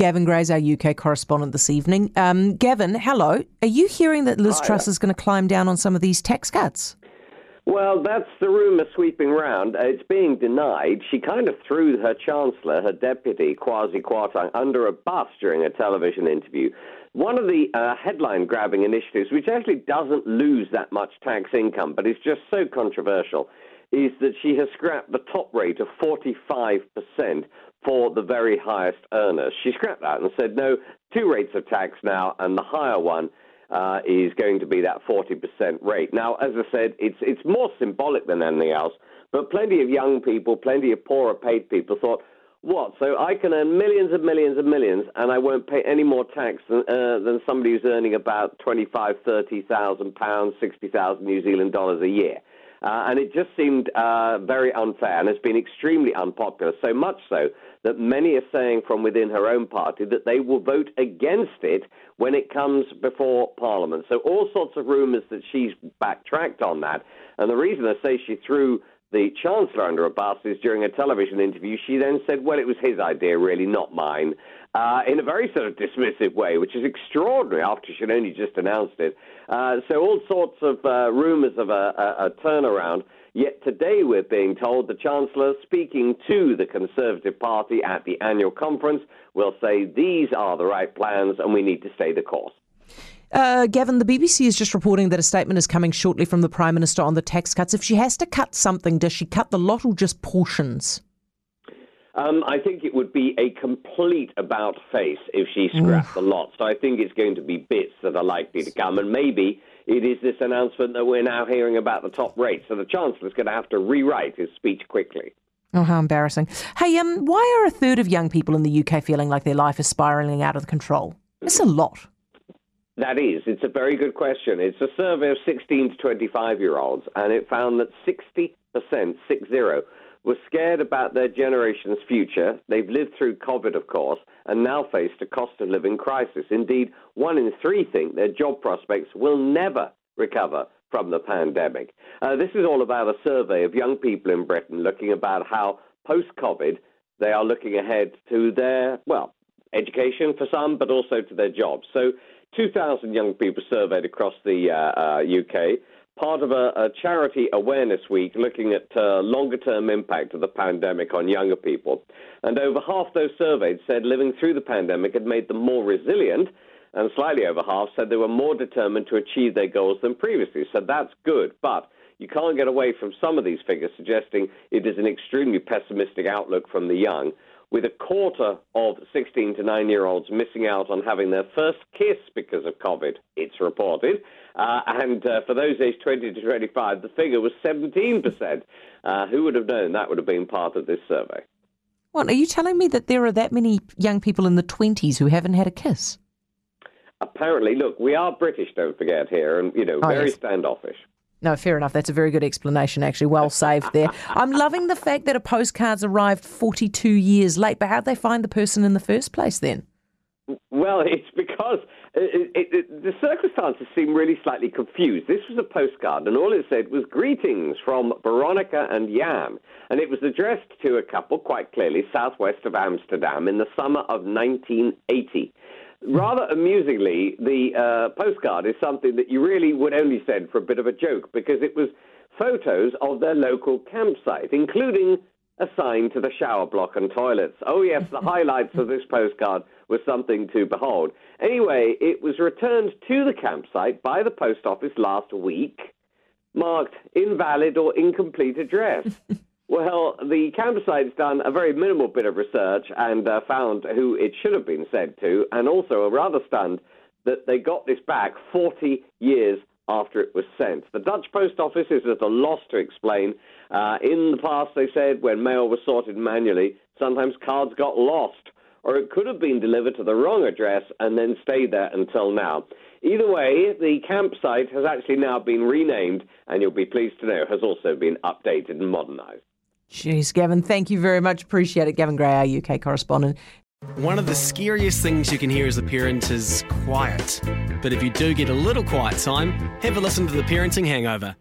Gavin Gray's our UK correspondent this evening. Um, Gavin, hello. Are you hearing that Liz Hiya. Truss is going to climb down on some of these tax cuts? Well, that's the rumour sweeping round. It's being denied. She kind of threw her chancellor, her deputy, Kwasi Kwarteng, under a bus during a television interview. One of the uh, headline grabbing initiatives, which actually doesn't lose that much tax income, but is just so controversial, is that she has scrapped the top rate of 45% for the very highest earners. She scrapped that and said, no, two rates of tax now, and the higher one uh, is going to be that 40% rate. Now, as I said, it's, it's more symbolic than anything else, but plenty of young people, plenty of poorer paid people thought, what? So I can earn millions and millions and millions, and I won't pay any more tax than, uh, than somebody who's earning about twenty-five, thirty thousand pounds, sixty thousand New Zealand dollars a year. Uh, and it just seemed uh, very unfair and has been extremely unpopular, so much so that many are saying from within her own party that they will vote against it when it comes before Parliament. So, all sorts of rumours that she's backtracked on that. And the reason I say she threw the Chancellor under a bus is during a television interview, she then said, well, it was his idea, really, not mine, uh, in a very sort of dismissive way, which is extraordinary after she'd only just announced it. Uh, so all sorts of uh, rumours of a, a, a turnaround. Yet today we're being told the Chancellor, speaking to the Conservative Party at the annual conference, will say these are the right plans and we need to stay the course. Uh, Gavin, the BBC is just reporting that a statement is coming shortly from the Prime Minister on the tax cuts. If she has to cut something, does she cut the lot or just portions? Um, I think it would be a complete about face if she scrapped the lot. So I think it's going to be bits that are likely to come, and maybe it is this announcement that we're now hearing about the top rate. So the Chancellor's going to have to rewrite his speech quickly. Oh, how embarrassing. Hey, um, why are a third of young people in the UK feeling like their life is spiralling out of control? It's a lot. That is, it's a very good question. It's a survey of 16 to 25 year olds, and it found that 60%, six zero, were scared about their generation's future. They've lived through COVID, of course, and now face a cost of living crisis. Indeed, one in three think their job prospects will never recover from the pandemic. Uh, this is all about a survey of young people in Britain looking about how post COVID they are looking ahead to their, well, education for some, but also to their jobs. So 2,000 young people surveyed across the uh, uh, UK, part of a, a, charity awareness week looking at uh, longer term impact of the pandemic on younger people. And over half those surveyed said living through the pandemic had made them more resilient, and slightly over half said they were more determined to achieve their goals than previously. So that's good. But you can't get away from some of these figures suggesting it is an extremely pessimistic outlook from the young with a quarter of 16 to 9 year olds missing out on having their first kiss because of COVID, it's reported. Uh, and uh, for those aged 20 to 25, the figure was 17%. Uh, who would have known that would have been part of this survey? What, are you telling me that there are that many young people in the 20s who haven't had a kiss? Apparently, look, we are British, don't forget here, and, you know, Oh, very yes. standoffish. No, fair enough. That's a very good explanation, actually. Well saved there. I'm loving the fact that a postcard's arrived 42 years late, but how'd they find the person in the first place then? Well, it's because it, it, it, the circumstances seem really slightly confused. This was a postcard, and all it said was greetings from Veronica and Jan. And it was addressed to a couple, quite clearly, southwest of Amsterdam in the summer of 1980. Rather amusingly, the uh, postcard is something that you really would only send for a bit of a joke because it was photos of their local campsite, including a sign to the shower block and toilets. Oh, yes, the highlights of this postcard was something to behold. Anyway, it was returned to the campsite by the post office last week, marked invalid or incomplete address. well, the campsite's done a very minimal bit of research and uh, found who it should have been sent to, and also are rather stunned that they got this back 40 years after it was sent. The Dutch Post Office is at a loss to explain. Uh, in the past, they said when mail was sorted manually, sometimes cards got lost, or it could have been delivered to the wrong address and then stayed there until now. Either way, the campsite has actually now been renamed, and you'll be pleased to know has also been updated and modernised. Jeez, Gavin, thank you very much. Appreciate it. Gavin Gray, our UK correspondent. One of the scariest things you can hear as a parent is quiet. But if you do get a little quiet time, have a listen to The Parenting Hangover.